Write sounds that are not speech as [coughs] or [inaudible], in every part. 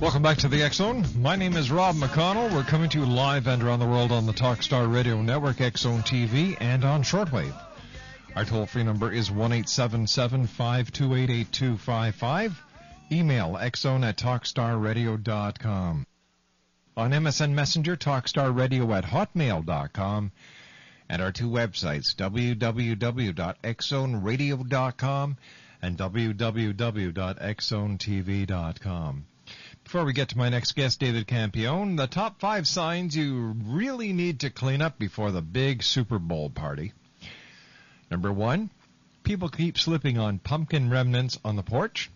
Welcome back to the Zone. My name is Rob McConnell. We're coming to you live and around the world on the Talkstar Radio Network, Zone TV, and on shortwave. Our toll free number is 1 528 8255. Email xzone at talkstarradio.com. On MSN Messenger, talkstarradio at hotmail.com. And our two websites, www.xzoneradio.com and www.xzonetv.com. Before we get to my next guest, David Campione, the top five signs you really need to clean up before the big Super Bowl party. Number one, people keep slipping on pumpkin remnants on the porch.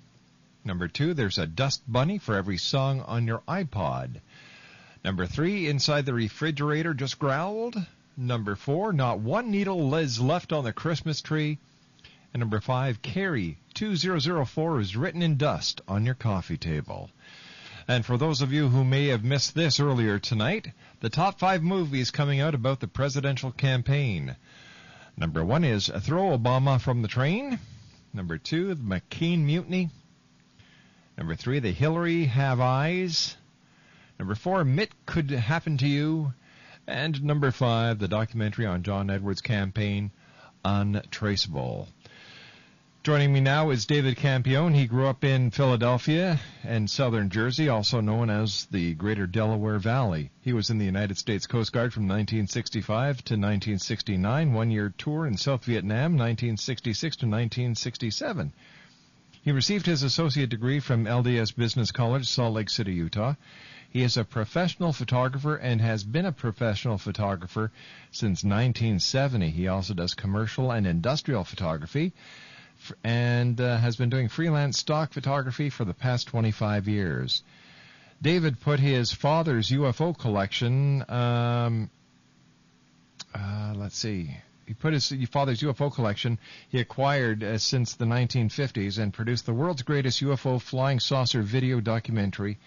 Number two, there's a dust bunny for every song on your iPod. Number three, inside the refrigerator just growled. Number four, not one needle is left on the Christmas tree. And number five, Carrie 2004 is written in dust on your coffee table. And for those of you who may have missed this earlier tonight, the top five movies coming out about the presidential campaign. Number one is Throw Obama from the Train. Number two, The McCain Mutiny. Number three, The Hillary Have Eyes. Number four, Mitt Could Happen to You. And number five, the documentary on John Edwards' campaign, Untraceable. Joining me now is David Campione. He grew up in Philadelphia and southern Jersey, also known as the Greater Delaware Valley. He was in the United States Coast Guard from 1965 to 1969, one year tour in South Vietnam, 1966 to 1967. He received his associate degree from LDS Business College, Salt Lake City, Utah. He is a professional photographer and has been a professional photographer since 1970. He also does commercial and industrial photography and uh, has been doing freelance stock photography for the past 25 years. David put his father's UFO collection, um, uh, let's see, he put his father's UFO collection he acquired uh, since the 1950s and produced the world's greatest UFO flying saucer video documentary.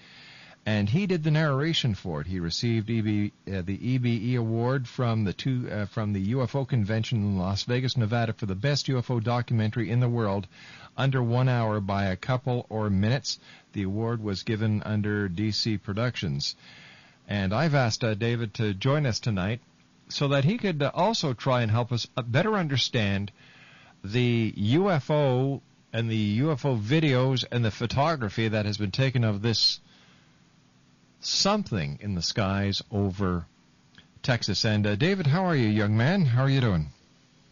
And he did the narration for it. He received EB, uh, the EBE award from the two, uh, from the UFO convention in Las Vegas, Nevada, for the best UFO documentary in the world, under one hour by a couple or minutes. The award was given under DC Productions. And I've asked uh, David to join us tonight so that he could uh, also try and help us uh, better understand the UFO and the UFO videos and the photography that has been taken of this something in the skies over Texas. And uh, David, how are you, young man? How are you doing?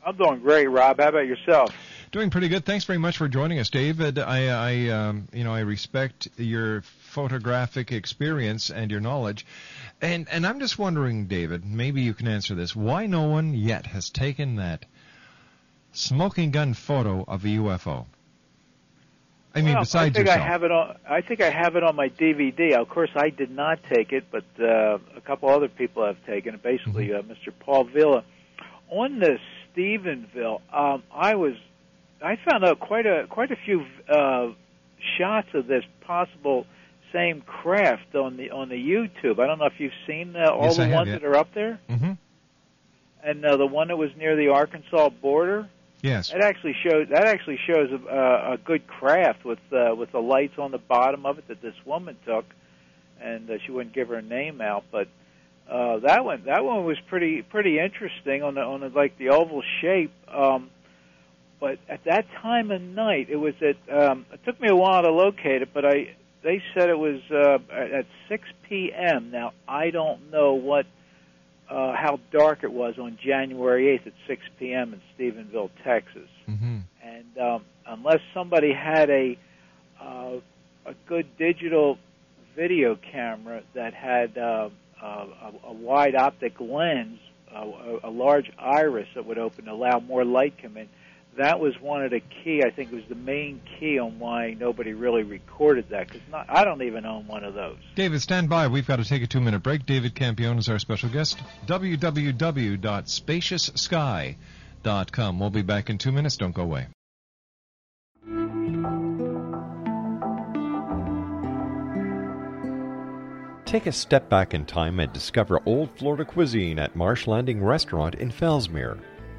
I'm doing great, Rob. How about yourself? Doing pretty good. Thanks very much for joining us, David. I, I um, you know, I respect your photographic experience and your knowledge, and and I'm just wondering, David, maybe you can answer this: Why no one yet has taken that smoking gun photo of a UFO? I mean, well, besides I think yourself. I have it on. I think I have it on my DVD. Of course, I did not take it, but uh, a couple other people have taken it. Basically, Mm-hmm. uh, Mr. Paul Villa on the Stephenville. Um, I was, I found out quite a quite a few uh, shots of this possible same craft on the on the YouTube. I don't know if you've seen uh, all Yes, the have, ones yeah. that are up there, hmm and uh, the one that was near the Arkansas border. Yes. That actually shows that actually shows a, a good craft with uh, with the lights on the bottom of it that this woman took, and uh, she wouldn't give her name out, but uh, that one that one was pretty pretty interesting on the on the, like the oval shape. Um, but at that time of night, it was at um, it took me a while to locate it, but I they said it was uh, at at 6 p.m. Now I don't know what uh, how dark it was on January 8th at 6 p.m. in Stephenville, Texas. hmm And um, unless somebody had a uh, a good digital video camera that had uh, uh, a, a wide optic lens, uh, a, a large iris that would open to allow more light come in, that was one of the key. I think it was the main key on why nobody really recorded that because I don't even own one of those. David, stand by. We've got to take a two minute break. David Campione is our special guest. www.spacioussky.com. We'll be back in two minutes. Don't go away. Take a step back in time and discover old Florida cuisine at Marsh Landing Restaurant in Fellsmere.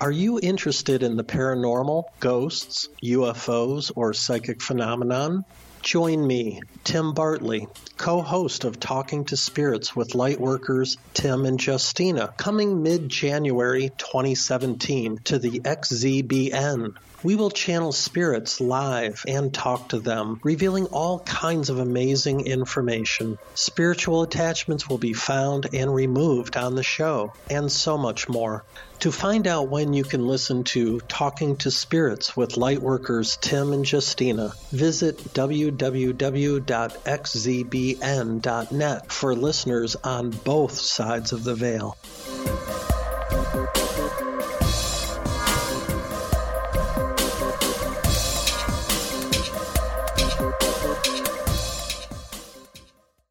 Are you interested in the paranormal, ghosts, UFOs, or psychic phenomenon? Join me, Tim Bartley, co host of Talking to Spirits with Lightworkers Tim and Justina, coming mid January 2017 to the XZBN. We will channel spirits live and talk to them, revealing all kinds of amazing information. Spiritual attachments will be found and removed on the show, and so much more. To find out when you can listen to Talking to Spirits with Lightworkers Tim and Justina, visit www.xzbn.net for listeners on both sides of the veil.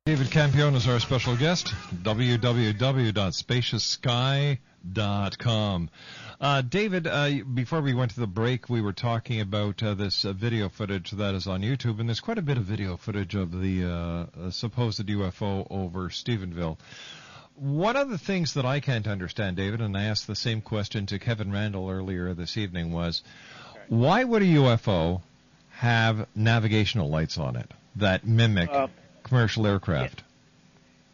David Campione is our special guest. www.spacioussky.com. Uh, David, uh, before we went to the break, we were talking about uh, this uh, video footage that is on YouTube, and there's quite a bit of video footage of the uh, uh, supposed UFO over Stephenville. One of the things that I can't understand, David, and I asked the same question to Kevin Randle earlier this evening, was why would a UFO have navigational lights on it that mimic commercial aircraft?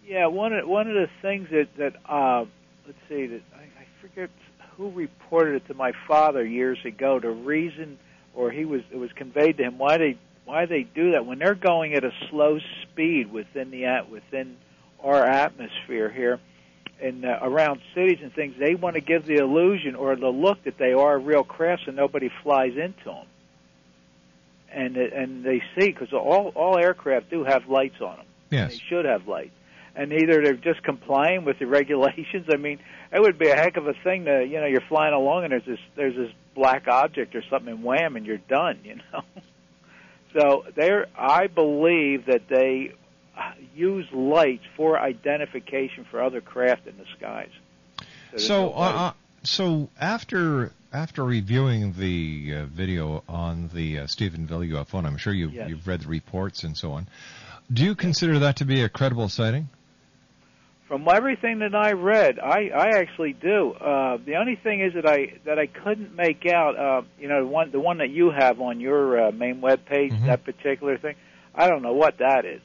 Yeah, one of one of the things that that uh, let's see that I, I forget who reported it to my father years ago. The reason, or he was it was conveyed to him why they why they do that when they're going at a slow speed within the at within our atmosphere here and uh, around cities and things. They want to give the illusion or the look that they are real crafts, and nobody flies into them. And and they see because all all aircraft do have lights on them. Yes. They should have lights and either they're just complying with the [laughs] regulations. I mean, it would be a heck of a thing to you know you're flying along and there's this there's this black object or something and wham and you're done. You know. [laughs] so there, I believe that they use lights for identification for other craft in the skies. So, so, uh, uh, so after after reviewing the uh, video on the uh, Stephenville UFO, and I'm sure you've, yes. you've read the reports and so on, do you consider that to be a credible sighting? From everything that I read, I, I actually do. Uh, the only thing is that I that I couldn't make out. Uh, you know, the one the one that you have on your uh, main web page, mm-hmm. that particular thing. I don't know what that is,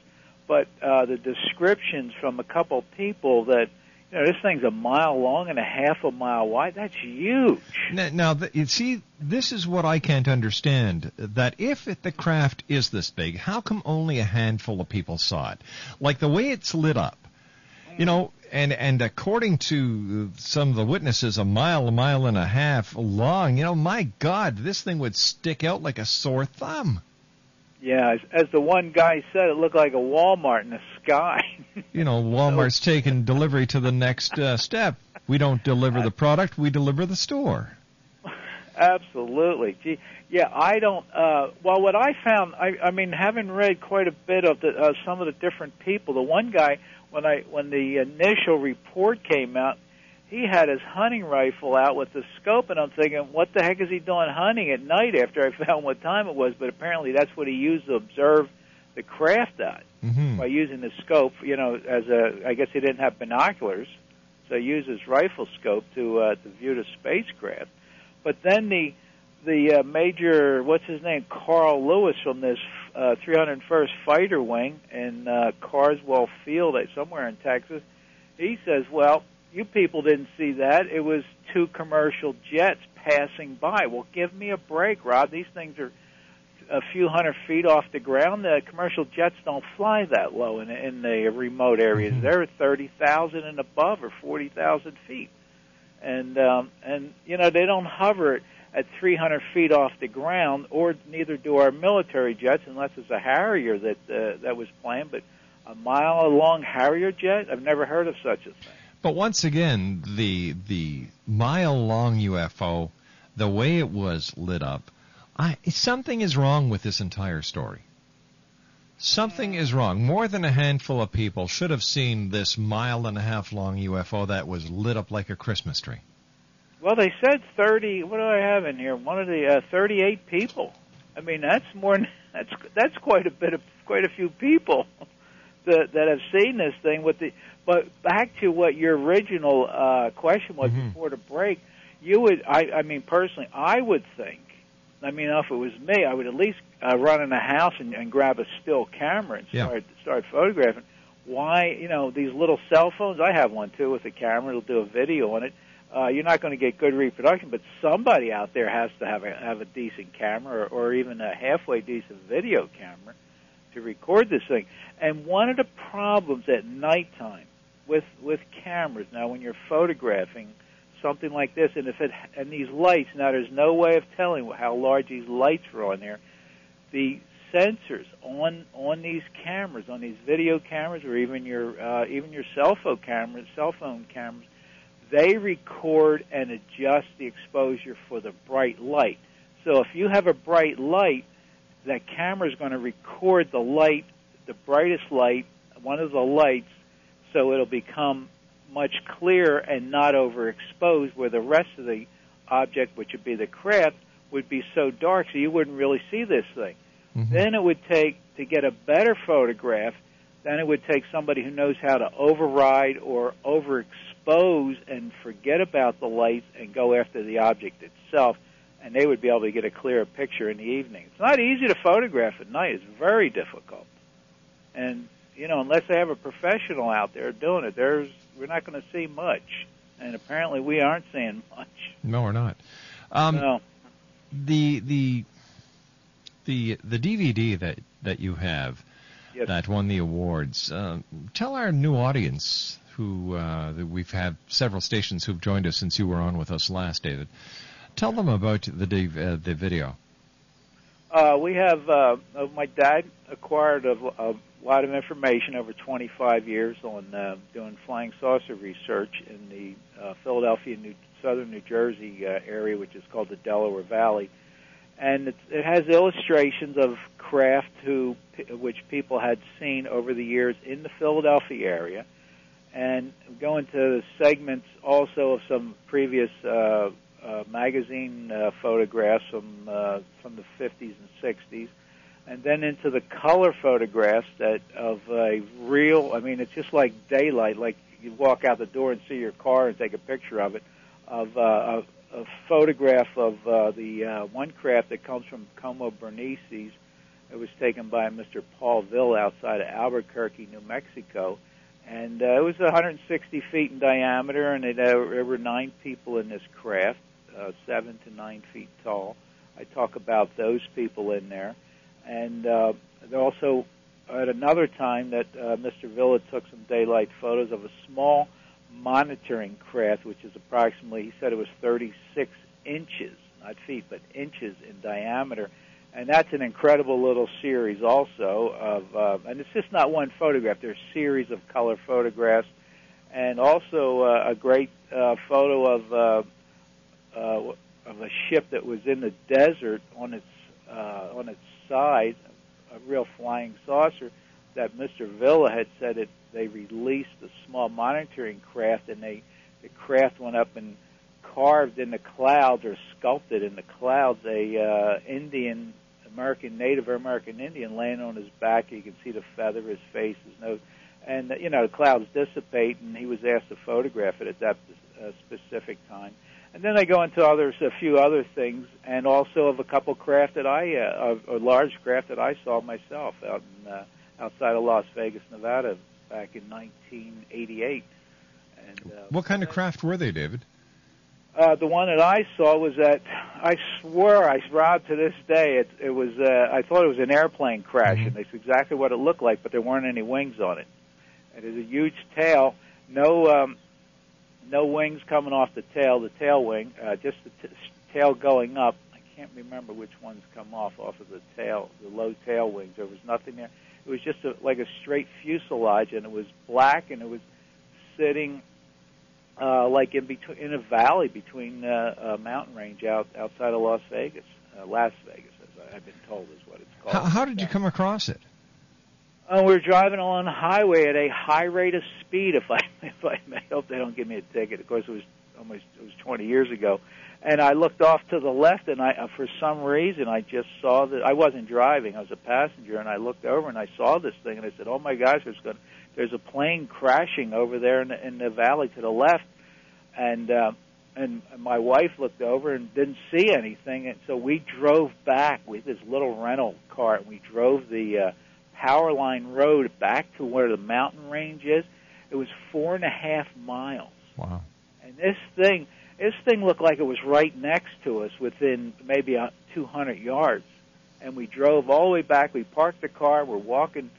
but uh, the descriptions from a couple people that you know this thing's a mile long and a half a mile wide. That's huge. Now, now the, you see, this is what I can't understand. That if it, the craft is this big, how come only a handful of people saw it? Like the way it's lit up you know, and and according to some of the witnesses, a mile, a mile and a half long. You know, my God, this thing would stick out like a sore thumb. Yeah, as, as the one guy said, it looked like a Walmart in the sky. [laughs] you know, Walmart's taking delivery to the next uh, [laughs] step. We don't deliver the product; we deliver the store. Absolutely. Gee, yeah, I don't. Uh, well, what I found, I, I mean, having read quite a bit of the, uh, some of the different people, the one guy when I when the initial report came out, he had his hunting rifle out with the scope, and I'm thinking, what the heck is he doing hunting at night? After I [laughs] found what time it was, but apparently that's what he used to observe the craft at mm-hmm. by using the scope. You know, as a I guess he didn't have binoculars, so he used his rifle scope to uh, to view the spacecraft. But then the the uh, major, what's his name, Carl Lewis from this uh, 301st Fighter Wing in uh, Carswell Field, uh, somewhere in Texas. He says, "Well, you people didn't see that. It was two commercial jets passing by. Well, give me a break, Rob. These things are a few hundred feet off the ground. The commercial jets don't fly that low in, in the remote areas. Mm-hmm. They're thirty thousand and above, or forty thousand feet, and um, and you know they don't hover." At 300 feet off the ground, or neither do our military jets, unless it's a Harrier that uh, that was planned. But a mile long Harrier jet, I've never heard of such a thing. But once again, the the mile long UFO, the way it was lit up, I, something is wrong with this entire story. Something is wrong. More than a handful of people should have seen this mile and a half long UFO that was lit up like a Christmas tree. Well, they said 30. What do I have in here? One of the uh, 38 people. I mean, that's more. [laughs] That's that's quite a bit of quite a few people [laughs] that that have seen this thing. With the but back to what your original uh, question was mm-hmm. before the break, you would. I I mean, personally, I would think. I mean, if it was me, I would at least uh, run in a house and, and grab a still camera and start yeah. start photographing. Why, you know, these little cell phones? I have one too with a camera. It'll do a video on it uh, you're not going to get good reproduction. But somebody out there has to have a have a decent camera, or, or even a halfway decent video camera, to record this thing. And one of the problems at nighttime with with cameras now, when you're photographing something like this, and if it and these lights now, there's no way of telling how large these lights are on there. The sensors on on these cameras, on these video cameras, or even your uh, even your cell phone cameras, cell phone cameras, they record and adjust the exposure for the bright light. So if you have a bright light, that camera is going to record the light, the brightest light, one of the lights, so it'll become much clearer and not overexposed, where the rest of the object, which would be the craft, would be so dark so you wouldn't really see this thing. Mm-hmm. Then it would take, to get a better photograph, then it would take somebody who knows how to override or overexpose expose and forget about the lights and go after the object itself, and they would be able to get a clearer picture in the evening. It's not easy to photograph at night. It's very difficult. And, you know, unless they have a professional out there doing it, there's we're not going to see much. and apparently we aren't seeing [laughs] much. No, we're not. Um, no. The the the the DVD that that you have Yes. that won the awards. Uh, tell our new audience who uh, we've had several stations who've joined us since you were on with us last, David. Tell them about the uh, the video. Uh, we have uh, uh, my dad acquired a, a lot of information over 25 years on uh, doing flying saucer research in the uh, Philadelphia, New, southern New Jersey area, which is called the Delaware Valley, and it has illustrations of craft who, which people had seen over the years in the Philadelphia area, and go into the segments also of some previous uh, uh, magazine uh, photographs from uh, from the 50s and 60s, and then into the color photographs that of a real. I mean, it's just like daylight. Like you walk out the door and see your car and take a picture of it, of uh, a, a photograph of uh, the uh, one craft that comes from Coma Berenices. It was taken by Mr. Paul Villa outside of Albuquerque, New Mexico and uh, it was 160 feet in diameter, and it, uh, there were nine people in this craft, uh, seven to nine feet tall. I talk about those people in there, and uh, also at another time that uh, Mr. Villa took some daylight photos of a small monitoring craft, which is approximately, he said it was 36 inches, not feet, but inches in diameter and that's an incredible little series also of uh, and it's just not one photograph there's a series of color photographs and also uh, a great uh, photo of uh, uh, of a ship that was in the desert on its uh, on its side a real flying saucer that Mr. Villa had said it they released a small monitoring craft and they the craft went up and carved in the clouds or sculpted in the clouds a uh, Indian American Native or American Indian laying on his back. You can see the feather, his face, his nose, and you know the clouds dissipate. And he was asked to photograph it at that uh, specific time. And then they go into others, a few other things, and also of a couple craft that I, uh, a, a large craft that I saw myself out in, uh, outside of Las Vegas, Nevada, back in 1988. And uh, What kind of craft were they, David? Uh, the one that I saw was that I swear I Rob to this day it it was uh, I thought it was an airplane crash and it's exactly what it looked like but there weren't any wings on it. It is a huge tail, no um, no wings coming off the tail, the tail wing, uh, just the t- tail going up. I can't remember which ones come off off of the tail, the low tail wings. There was nothing there. It was just a, like a straight fuselage and it was black and it was sitting uh, like in between in a valley between uh, a mountain range out outside of Las Vegas, uh, Las Vegas, as I've been told is what it's called. How, how did you come across it? Uh, we were driving along the highway at a high rate of speed. If I [laughs] if I I hope they don't give me a ticket. Of course, it was almost it was 20 years ago, and I looked off to the left, and I uh, for some reason I just saw that I wasn't driving. I was a passenger, and I looked over and I saw this thing, and I said, "Oh my gosh, there's going there's a plane crashing over there in the, in the valley to the left." and uh, and my wife looked over and didn't see anything, and so we drove back with this little rental car. And we drove the uh, power line road back to where the mountain range is. It was four and a half miles, Wow. and this thing this thing looked like it was right next to us, within maybe uh, 200 yards. And we drove all the way back. We parked the car. We're walking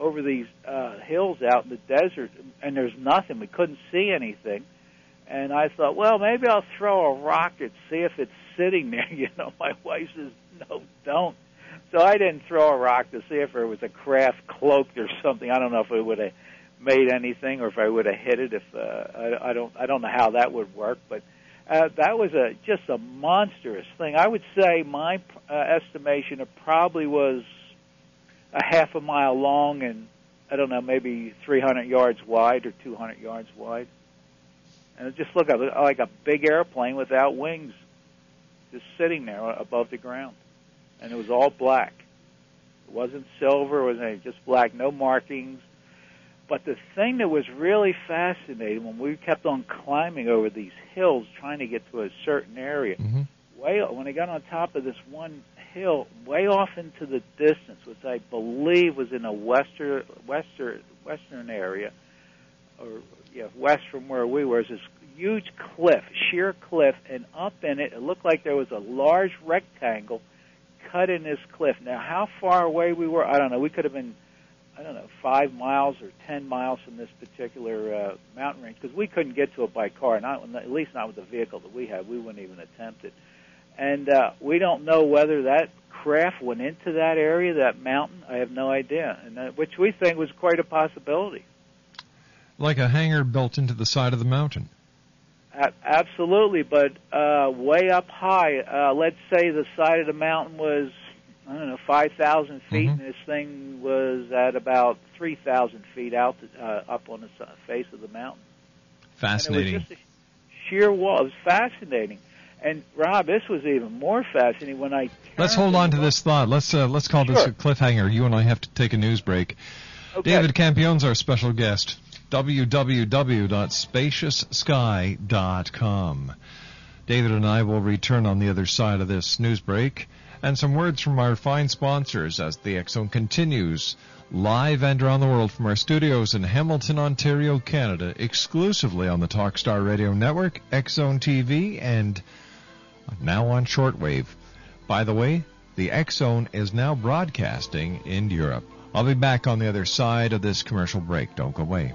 over these uh, hills out in the desert, and there's nothing. We couldn't see anything and I thought, well, maybe I'll throw a rock and see if it's sitting there. [laughs] You know, my wife says, no, don't. So I didn't throw a rock to see if there was a craft cloaked or something. I don't know if it would have made anything or if I would have hit it. If uh, I, I don't, I don't know how that would work, but uh, that was a just a monstrous thing. I would say my uh, estimation it probably was a half a mile long and I don't know, maybe 300 yards wide or 200 yards wide and it just looked like a big airplane without wings, just sitting there above the ground, and it was all black. It wasn't silver; it wasn't just black, no markings. But the thing that was really fascinating when we kept on climbing over these hills, trying to get to a certain area, Mm-hmm. way when I got on top of this one hill, way off into the distance, which I believe was in a western western western area, or yeah, west from where we were, is this huge cliff, sheer cliff, and up in it, it looked like there was a large rectangle cut in this cliff. Now, how far away we were, I don't know. We could have been, I don't know, five miles or ten miles from this particular uh, mountain range because we couldn't get to it by car. Not at least not with the vehicle that we had. We wouldn't even attempt it. And uh, we don't know whether that craft went into that area, that mountain. I have no idea, and uh, which we think was quite a possibility. Like a hangar built into the side of the mountain. A- absolutely, but uh, way up high. Uh, let's say the side of the mountain was I don't know five thousand feet, Mhm. and this thing was at about three thousand feet out uh, up on the face of the mountain. Fascinating. And it was just a sheer wall. It was fascinating. And Rob, this was even more fascinating when I. Let's hold on to this thought. Let's uh, let's call this a cliffhanger. You and I have to take a news break. Okay. David Campion's our special guest. www.spacioussky.com. David and I will return on the other side of this news break and some words from our fine sponsors as the Zone continues live and around the world from our studios in Hamilton, Ontario, Canada, exclusively on the Talkstar Radio Network, Zone TV, and now on shortwave. By the way, the Zone is now broadcasting in Europe. I'll be back on the other side of this commercial break. Don't go away.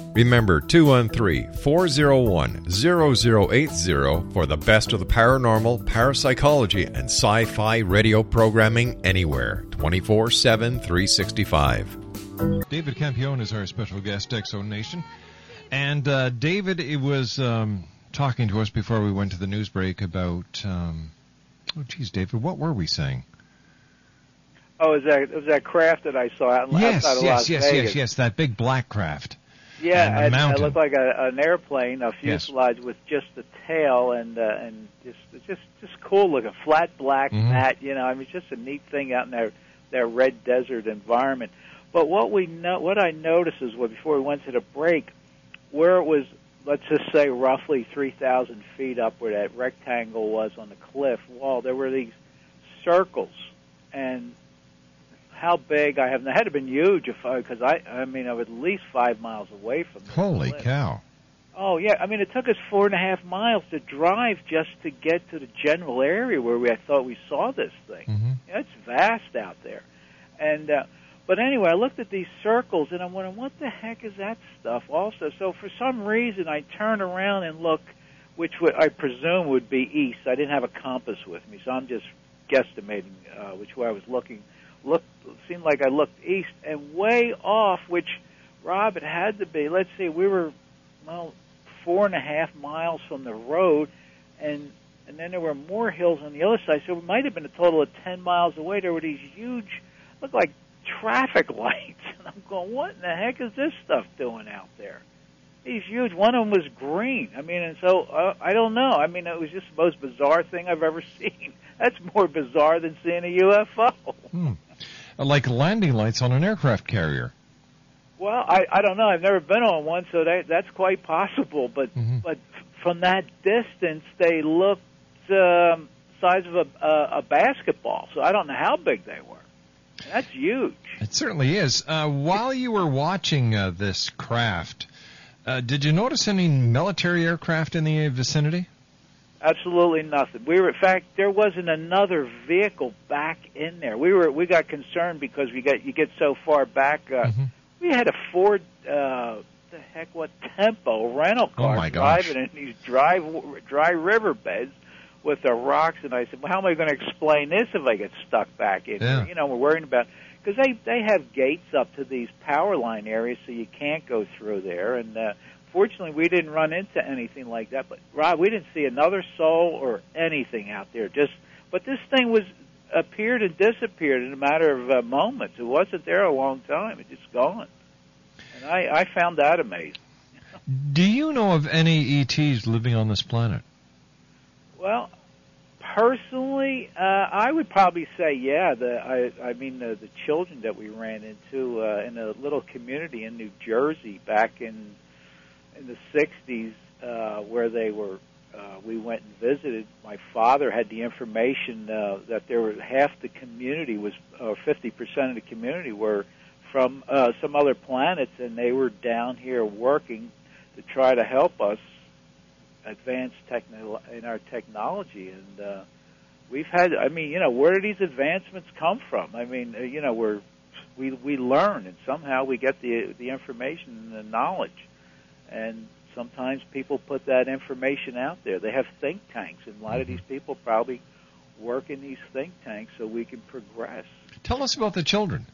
Remember 213 401 0080 for the best of the paranormal, parapsychology, and sci fi radio programming anywhere 24 7 365. David Campione is our special guest, Exo Nation. And uh, David, it was um, talking to us before we went to the news break about. Um, oh, geez, David, what were we saying? Oh, is that it was that craft that I saw out Yes, outside of yes, Las yes, Vegas? yes, yes. That big black craft. Yeah, And mountain. it looked like a, an airplane, a Yes. fuselage with just the tail and uh, and just just just cool looking, flat black Mhm. mat. You know, I mean, it's just a neat thing out in that that red desert environment. But what we know, what I noticed is, well, before we went to the break, where it was, let's just say roughly three thousand feet up, where that rectangle was on the cliff wall, there were these circles, and how big I have. They had to have been huge if because I, I mean, I was at least five miles away from. Holy cow. Oh yeah, I mean it took us four and a half miles to drive just to get to the general area where we I thought we saw this thing. Mhm. Yeah, it's vast out there, and uh, but anyway, I looked at these circles and I'm wondering what the heck is that stuff. Also, so for some reason I turn around and look, which would, I presume would be east. I didn't have a compass with me, so I'm just guesstimating uh, which way I was looking. Looked seemed like I looked east and way off, which Rob it had to be. Let's see, we were well four and a half miles from the road, and and then there were more hills on the other side. So it might have been a total of ten miles away. There were these huge, looked like traffic [laughs] lights, and I'm going, what in the heck is this stuff doing out there? These huge. One of them was green. I mean, and so uh, I don't know. I mean, it was just the most bizarre thing I've ever [laughs] seen. That's more bizarre than seeing a UFO. Hmm. Like landing lights on an aircraft carrier. Well, I I don't know. I've never been on one, so that that's quite possible. But Mm-hmm. but from that distance, they looked um, size of a, a a basketball. So I don't know how big they were. That's huge. It certainly is. Uh, while you were watching uh, this craft, uh, did you notice any military aircraft in the vicinity? Absolutely nothing. We were, in fact, there wasn't another vehicle back in there. We were, we got concerned because we got you get so far back. Uh, Mm-hmm. We had a Ford, uh, the heck, what Tempo rental car Oh, my gosh. driving in these dry, dry riverbeds with the rocks, and I said, "Well, how am I going to explain this if I get stuck back in Yeah. here?" You know, we're worrying about because they they have gates up to these power line areas, so you can't go through there, and. uh Fortunately, we didn't run into anything like that. But Rob, we didn't see another soul or anything out there. Just, but this thing was appeared and disappeared in a matter of uh, moments. It wasn't there a long time. It just gone. And I, I found that amazing. Do you know of any ETs living on this planet? Well, personally, uh, I would probably say, yeah. The I, I mean, the, the children that we ran into uh, in a little community in New Jersey back in in the '60s, uh, where they were. Uh, we went and visited. My father had the information uh, that there were half the community was, or 50% of the community were from uh, some other planets, and they were down here working to try to help us advance techno- in our technology and uh we've had I mean you know where do these advancements come from I mean uh, you know we're we we learn and somehow we get the the information and the knowledge and sometimes people put that information out there they have think tanks and a lot of these people probably work in these think tanks so we can progress Tell us about the children.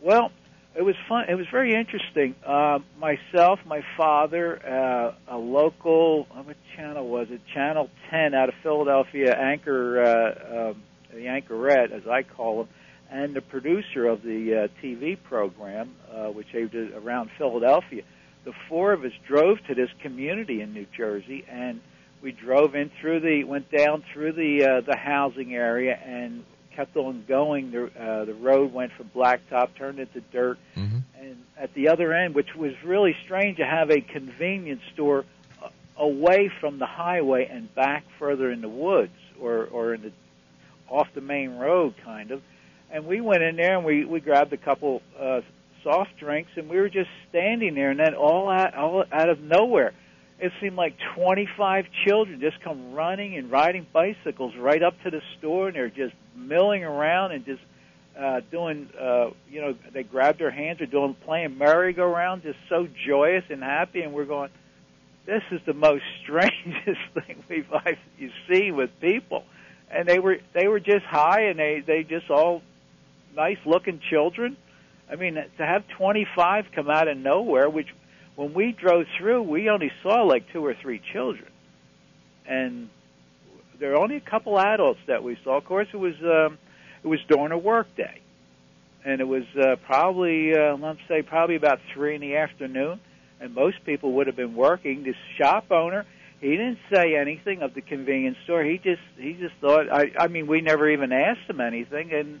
well, it was fun. It was very interesting. Uh, myself, my father, uh, a local, what channel was it? Channel 10 out of Philadelphia, Anchor, uh, um, the Anchorette, as I call them, and the producer of the uh, TV program, uh, which they did around Philadelphia. The four of us drove to this community in New Jersey, and we drove in through the, went down through the uh, the housing area, and kept on going. The uh, the road went from blacktop, turned into dirt, Mm-hmm. and at the other end, which was really strange, to have a convenience store away from the highway and back further in the woods or or in the off the main road, kind of. And we went in there and we we grabbed a couple uh, soft drinks, and we were just standing there, and then all out all out of nowhere. It seemed like 25 children just come running and riding bicycles right up to the store, and they're just milling around and just uh, doing, uh, you know, they grabbed their hands or doing playing merry-go-round, just so joyous and happy. And we're going, this is the most [laughs] strangest thing we've I've, you see with people. And they were they were just high, and they they just all nice-looking children. I mean, to have 25 come out of nowhere, which when we drove through, we only saw like two or three children, and there were only a couple adults that we saw. Of course, it was um, it was during a work day, and it was uh, probably uh, let's say probably about three in the afternoon, and most people would have been working. This shop owner, he didn't say anything of the convenience store. He just he just thought. I I mean, we never even asked him anything, and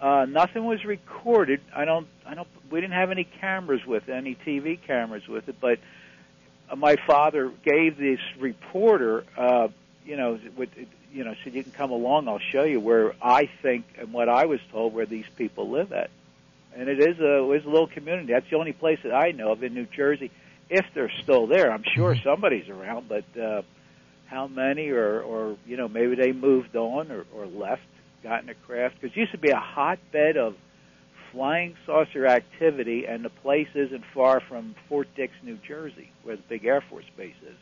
uh, nothing was recorded. I don't. I don't. We didn't have any cameras with it, any TV cameras with it. But uh, my father gave this reporter, uh, you know, with, you know, said you can come along. I'll show you where I think and what I was told where these people live at. And it is a it is a little community. That's the only place that I know of in New Jersey. If they're still there, I'm sure somebody's around, but uh, how many, or or you know, maybe they moved on or, or left gotten a craft because it used to be a hotbed of flying saucer activity, and the place isn't far from Fort Dix, New Jersey, where the big Air Force base is.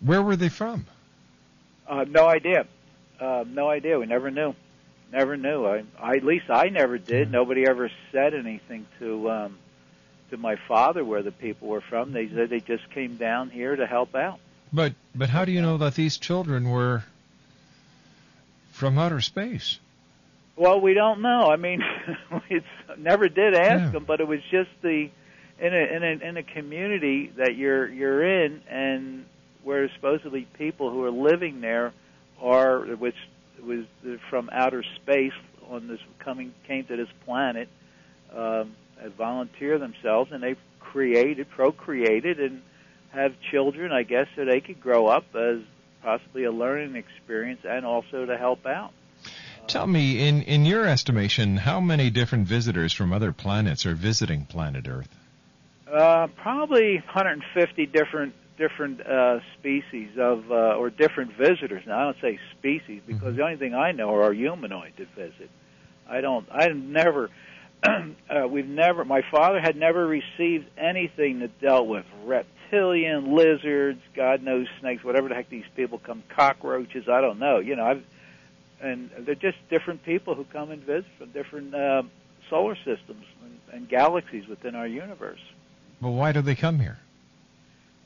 Where were they from? Uh, no idea. Uh, no idea. We never knew. Never knew. I, I, at least I never did. Nobody ever said anything to um, to my father where the people were from. They said they just came down here to help out. But but how do you know that these children were from outer space? Well, we don't know. I mean, [laughs] it's never did ask Yeah. them, but it was just the in a in a in a community that you're you're in, and where supposedly people who are living there are, which was from outer space on this coming came to this planet, um, volunteer themselves, and they've created, procreated, and have children. I guess so they could grow up as possibly a learning experience and also to help out. Tell me, in in your estimation, how many different visitors from other planets are visiting planet Earth? Uh, probably 150 different different uh, species of uh, or different visitors. Now I don't say species because mm-hmm. the only thing I know are humanoid that visit. I don't. I never. [clears throat] uh, we've never. My father had never received anything that dealt with reptilian lizards, God knows snakes, whatever the heck these people come, cockroaches. I don't know. You know, I've and they're just different people who come and visit from different uh, solar systems and, and galaxies within our universe. Well, why do they come here?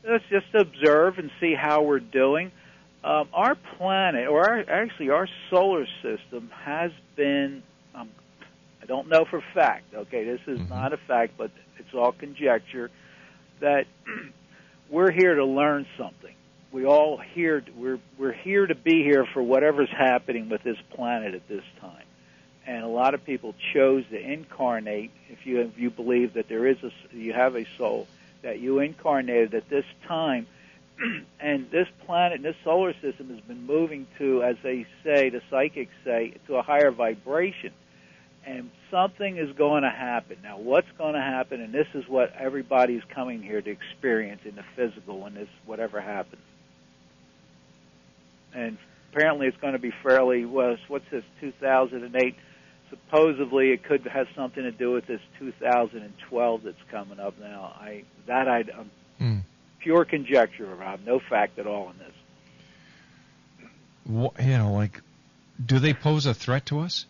Let's just observe and see how we're doing. Um, our planet, or our, actually our solar system, has been. Um, I don't know for fact. Okay, this is mm-hmm. not a fact, but it's all conjecture. That [clears throat] we're here to learn something we all here we're we're here to be here for whatever's happening with this planet at this time. And a lot of people chose to incarnate. If you if you believe that there is a you have a soul that you incarnated at this time, [clears throat] and this planet, and this solar system has been moving to, as they say, the psychics say, to a higher vibration. And something is going to happen. Now, what's going to happen? And this is what everybody's coming here to experience in the physical when this whatever happens and apparently it's going to be fairly was what's this 2008 supposedly it could have something to do with this 2012 that's coming up now i that i um, mm. pure conjecture rob no fact at all in this what, you know like do they pose a threat to us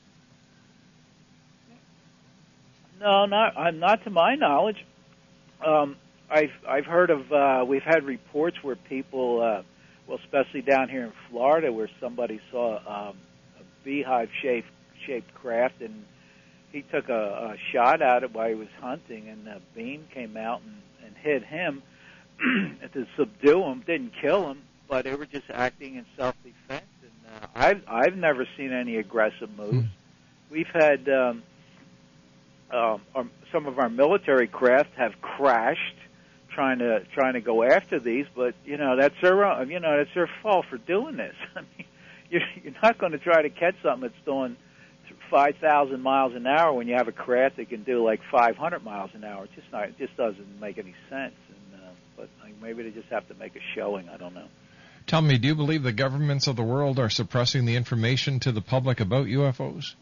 no not i'm not to my knowledge um i've i've heard of uh we've had reports where people uh well, especially down here in Florida, where somebody saw um, a beehive shaped shaped craft, and he took a, a shot at it while he was hunting, and the beam came out and, and hit him [clears throat] to subdue him. Didn't kill him, but they were just acting in self defense. And uh, I've I've never seen any aggressive moves. Hmm. We've had um, um, our, some of our military craft have crashed trying to trying to go after these, but you know that's their you know that's their fault for doing this. [laughs] I mean, you're, you're not going to try to catch something that's doing five thousand miles an hour when you have a craft that can do like five hundred miles an hour. It's just not, it just doesn't make any sense. And uh, but maybe they just have to make a showing. I don't know. Tell me, do you believe the governments of the world are suppressing the information to the public about UFOs?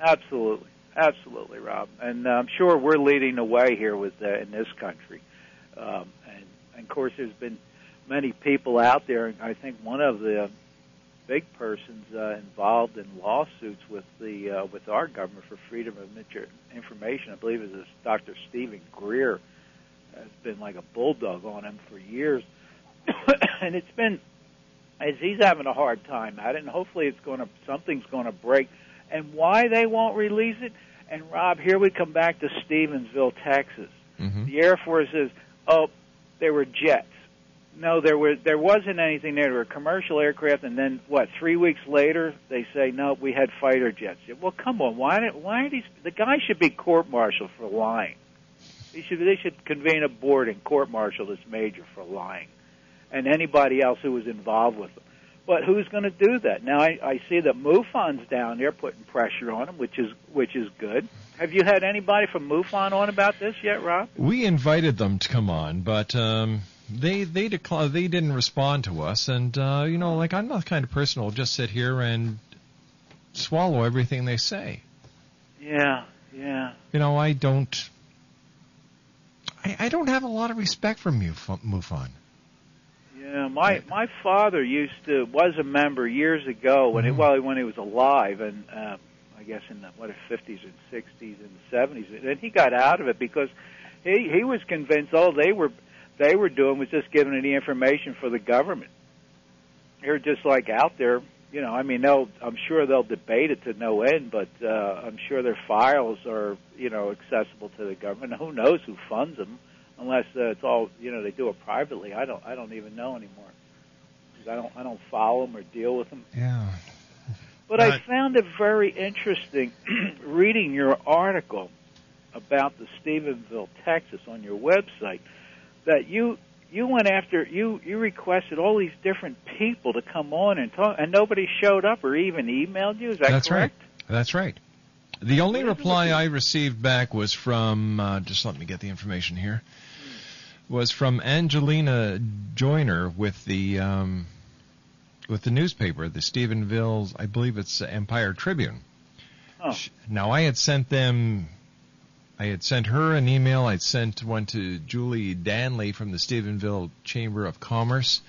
Absolutely, absolutely, Rob. And uh, I'm sure we're leading the way here with uh, in this country. Um, and, and of course, there's been many people out there. I think one of the big persons uh, involved in lawsuits with the uh, with our government for freedom of information, I believe, is this Dr. Stephen Greer. Has been like a bulldog on him for years, [coughs] and it's been as he's having a hard time at it. And hopefully, it's going to something's going to break. And why they won't release it? And Rob, here we come back to Stephenville, Texas. Mm-hmm. The Air Force is oh, there were jets. No, there was there wasn't anything there. There were commercial aircraft, and then what? Three weeks later, they say no, we had fighter jets. Well, come on, why? Did, why are these? The guy should be court-martialed for lying. They should they should convene a board and court-martial this major for lying, and anybody else who was involved with them. But who's going to do that? Now I, I see that MUFON's down there putting pressure on them, which is which is good. Have you had anybody from MUFON on about this yet, Rob? We invited them to come on, but um, they they declined. They didn't respond to us, and uh, you know, like I'm not the kind of person who'll just sit here and swallow everything they say. Yeah, yeah. You know, I don't. I, I don't have a lot of respect for MUFON. Yeah, my my father used to was a member years ago when mm-hmm. he well when he was alive, and um, I guess in the what fifties and sixties and seventies, and he got out of it because he he was convinced all they were they were doing was just giving the information for the government. They're just like out there, you know. I mean, they'll I'm sure they'll debate it to no end, but uh, I'm sure their files are you know accessible to the government. Who knows who funds them? Unless uh, it's all you know they do it privately. I don't I don't even know anymore because I don't I don't follow them or deal with them. Yeah. But, but I found it very interesting [clears throat] reading your article about the Stephenville, Texas, on your website, that you you went after you you requested all these different people to come on and talk, and nobody showed up or even emailed you. Is that That's correct? right. That's right. The only reply I received back was from uh, just let me get the information here. Was from Angelina Joyner with the um, with the newspaper, the Stephenville's, I believe it's Empire Tribune. Oh. Now I had sent them, I had sent her an email. I'd sent one to Julie Danley from the Stephenville Chamber of Commerce,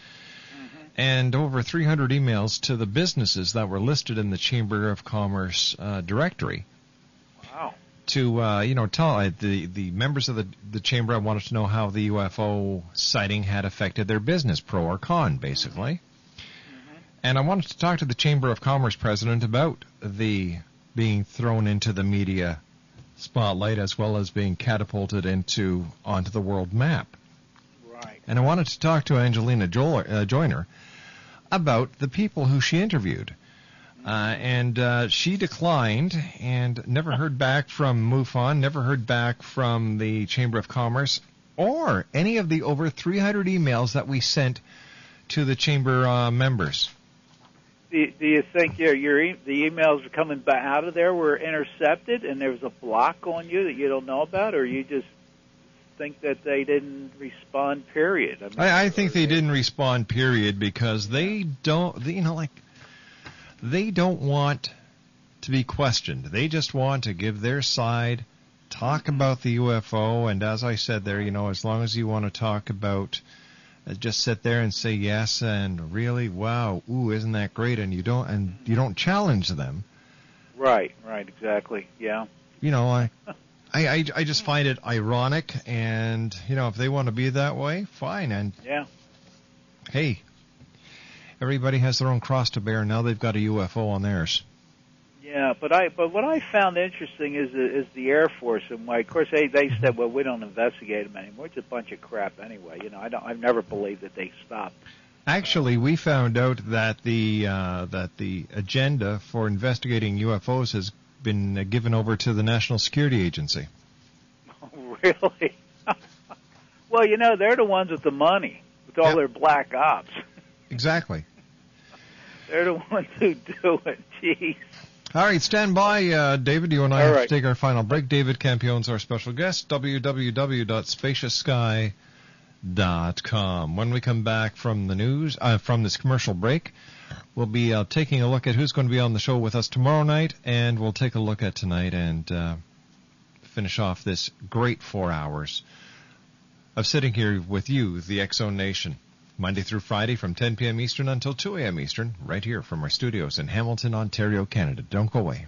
and over 300 emails to the businesses that were listed in the Chamber of Commerce uh, directory. To uh, you know tell uh, the the members of the the chamber I wanted to know how the UFO sighting had affected their business, pro or con, basically. And I wanted to talk to the Chamber of Commerce president about the being thrown into the media spotlight as well as being catapulted into onto the world map. Right. And I wanted to talk to Angelina uh, Joyner about the people who she interviewed. Uh, and uh, she declined and never heard back from MUFON, never heard back from the Chamber of Commerce, or any of the over 300 emails that we sent to the Chamber uh, members. Do you, do you think your your e- the emails coming back out of there were intercepted and there was a block on you that you don't know about, or you just think that they didn't respond? Period. I mean, I, I think they didn't respond, period, because they don't, you know, like, they don't want to be questioned. They just want to give their side, talk mm-hmm. about the UFO, and as I said there, you know, as long as you want to talk about, uh, just sit there and say yes and really, wow, ooh, isn't that great? And you don't, and mm-hmm. you don't challenge them. right, right, exactly. Yeah. You know, I, [laughs] I, I, I just mm-hmm. find it ironic, and you know, if they want to be that way, fine. And Yeah. hey, everybody has their own cross to bear. Now they've got a UFO on theirs. Yeah, but I but what I found interesting is the, is the Air Force and why. Of course, they they said, well, we don't investigate them anymore. It's a bunch of crap anyway. You know, I don't. I've never believed that they stopped. Actually, we found out that the uh, that the agenda for investigating UFOs has been uh, given over to the National Security Agency. [laughs] really? [laughs] well, you know, they're the ones with the money, with all Yeah. their black ops. [laughs] Exactly. They're the [laughs] ones who do it. Jeez. All right, stand by, uh, David. You and I All have right. to take our final break. David Campione's our special guest. www.spaciousky.com. When we come back from the news, uh, from this commercial break, we'll be uh, taking a look at who's going to be on the show with us tomorrow night, and we'll take a look at tonight and uh, finish off this great four hours of sitting here with you, the Zone Nation. Monday through Friday from 10 p.m. Eastern until 2 a.m. Eastern, right here from our studios in Hamilton, Ontario, Canada. Don't go away.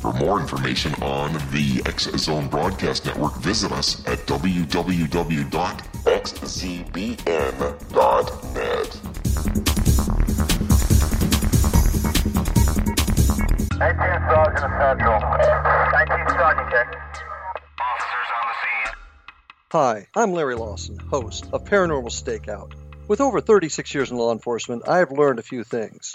For more information on the X Zone Broadcast Network, visit us at www.xzbn.net. 18 Sergeant Central. 19 Sergeant check. Officers on the scene. Hi, I'm Larry Lawson, host of Paranormal Stakeout. With over 36 years in law enforcement, I have learned a few things.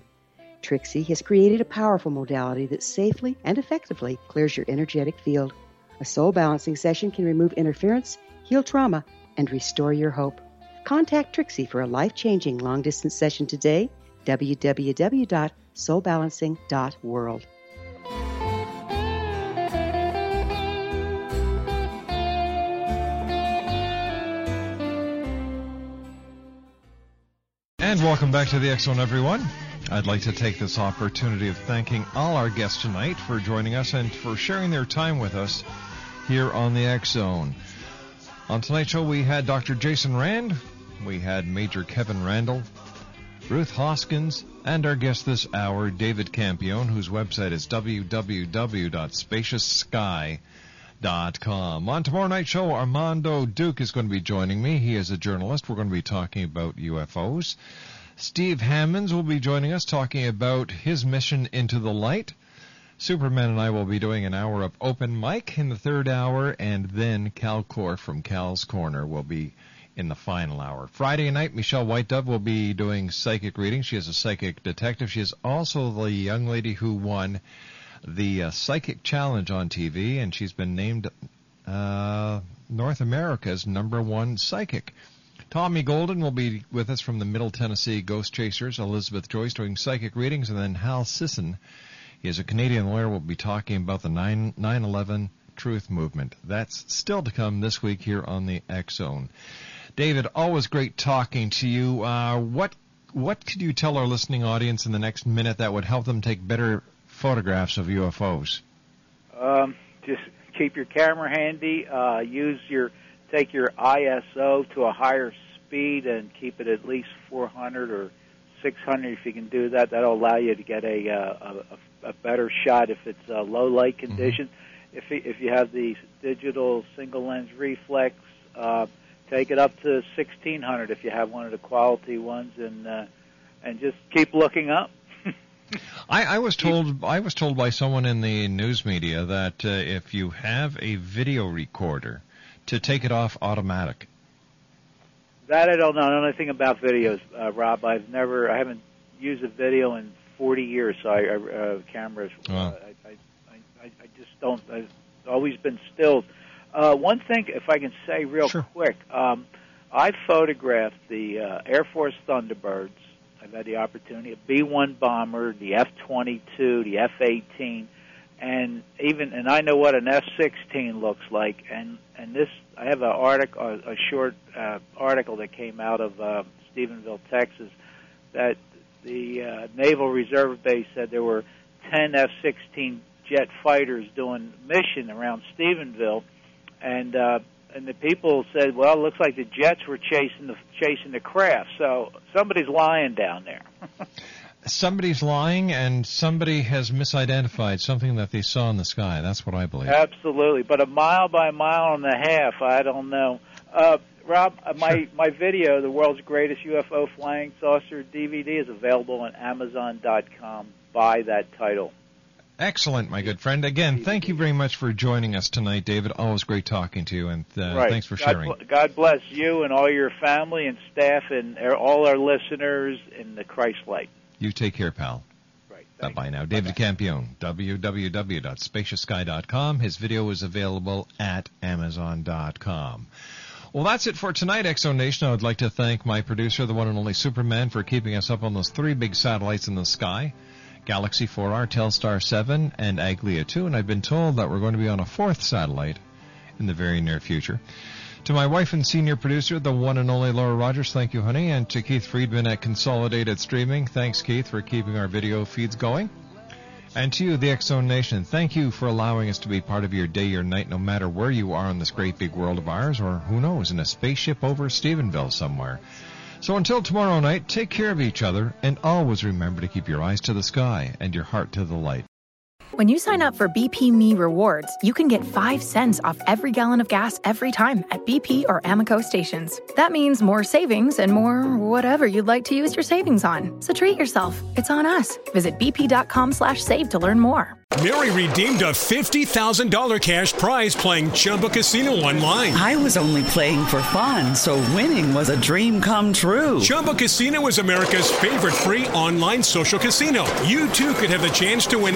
Trixie has created a powerful modality that safely and effectively clears your energetic field. A soul balancing session can remove interference, heal trauma, and restore your hope. Contact Trixie for a life changing long distance session today. www.soulbalancing.world. And welcome back to the Zone, everyone. I'd like to take this opportunity of thanking all our guests tonight for joining us and for sharing their time with us here on the X Zone. On tonight's show, we had Dr. Jason Rand, we had Major Kevin Randle, Ruth Hoskins, and our guest this hour, David Campione, whose website is www.spacioussky.com. On tomorrow night's show, Armando Duke is going to be joining me. He is a journalist. We're going to be talking about UFOs. Steve Hammonds will be joining us talking about his mission into the light. Superman and I will be doing an hour of open mic in the third hour, and then Cal Core from Cal's Corner will be in the final hour. Friday night, Michelle White Dove will be doing psychic readings. She is a psychic detective. She is also the young lady who won the uh, Psychic Challenge on TV, and she's been named uh, North America's number one psychic. Tommy Golden will be with us from the Middle Tennessee Ghost Chasers. Elizabeth Joyce doing psychic readings, and then Hal Sisson. He is a Canadian lawyer. Will be talking about the 9 11 Truth Movement. That's still to come this week here on the X Zone. David, always great talking to you. Uh, what what could you tell our listening audience in the next minute that would help them take better photographs of UFOs? Um, just keep your camera handy. Uh, use your take your ISO to a higher speed and keep it at least 400 or 600 if you can do that. That'll allow you to get a uh, a, a better shot if it's uh, low light condition. Mm-hmm. If if you have the digital single lens reflex, uh, take it up to 1600 if you have one of the quality ones, and uh, and just keep looking up. [laughs] I, I was told I was told by someone in the news media that uh, if you have a video recorder, to take it off automatic. That I don't know. I don't know anything about videos, uh, Rob. I've never, I haven't used a video in 40 years. So I, uh, cameras. Uh, I, I, I, I just don't. I've always been still. Uh, one thing, if I can say real sure. quick, um, I photographed the uh, Air Force Thunderbirds. I've had the opportunity, a B-1 bomber, the F-22, the F-18 and even and I know what an F-16 looks like, and and this I have an article, a, a short uh, article that came out of uh, Stephenville, Texas, that the uh, Naval Reserve Base said there were 10 F-16 jet fighters doing mission around Stephenville, and uh, and the people said, well, it looks like the jets were chasing the chasing the craft, so somebody's lying down there. [laughs] somebody's lying and somebody has misidentified something that they saw in the sky. That's what I believe. Absolutely, but a mile by a mile and a half, I don't know. Uh, Rob, uh, my Sure. my video, the world's greatest UFO flying saucer DVD, is available on Amazon.com. Buy that title. Excellent, my good friend. Again, thank you very much for joining us tonight, David. Always great talking to you, and uh, right. thanks for sharing. God bless you and all your family and staff and er- all our listeners in the Christ light. You take care, pal. Right. Bye bye now. David Campione, www.spaciousky.com. His video is available at amazon.com. Well, that's it for tonight, X Zone Nation. I would like to thank my producer, the one and only Superman, for keeping us up on those three big satellites in the sky. Galaxy 4R, Telstar 7, and Aglia 2, and I've been told that we're going to be on a fourth satellite in the very near future. To my wife and senior producer, the one and only Laura Rogers, thank you, honey. And to Keith Friedman at Consolidated Streaming, thanks, Keith, for keeping our video feeds going. And to you, the Zone Nation, thank you for allowing us to be part of your day or night, no matter where you are in this great big world of ours, or who knows, in a spaceship over Stephenville somewhere. So until tomorrow night, take care of each other, and always remember to keep your eyes to the sky and your heart to the light. When you sign up for BP Me Rewards, you can get 5 cents off every gallon of gas every time at BP or Amoco stations. That means more savings and more whatever you'd like to use your savings on. So treat yourself. It's on us. Visit bp.com slash save to learn more. Mary redeemed a $50,000 cash prize playing Chumba Casino online. I was only playing for fun, so winning was a dream come true. Chumba Casino is America's favorite free online social casino. You too could have the chance to win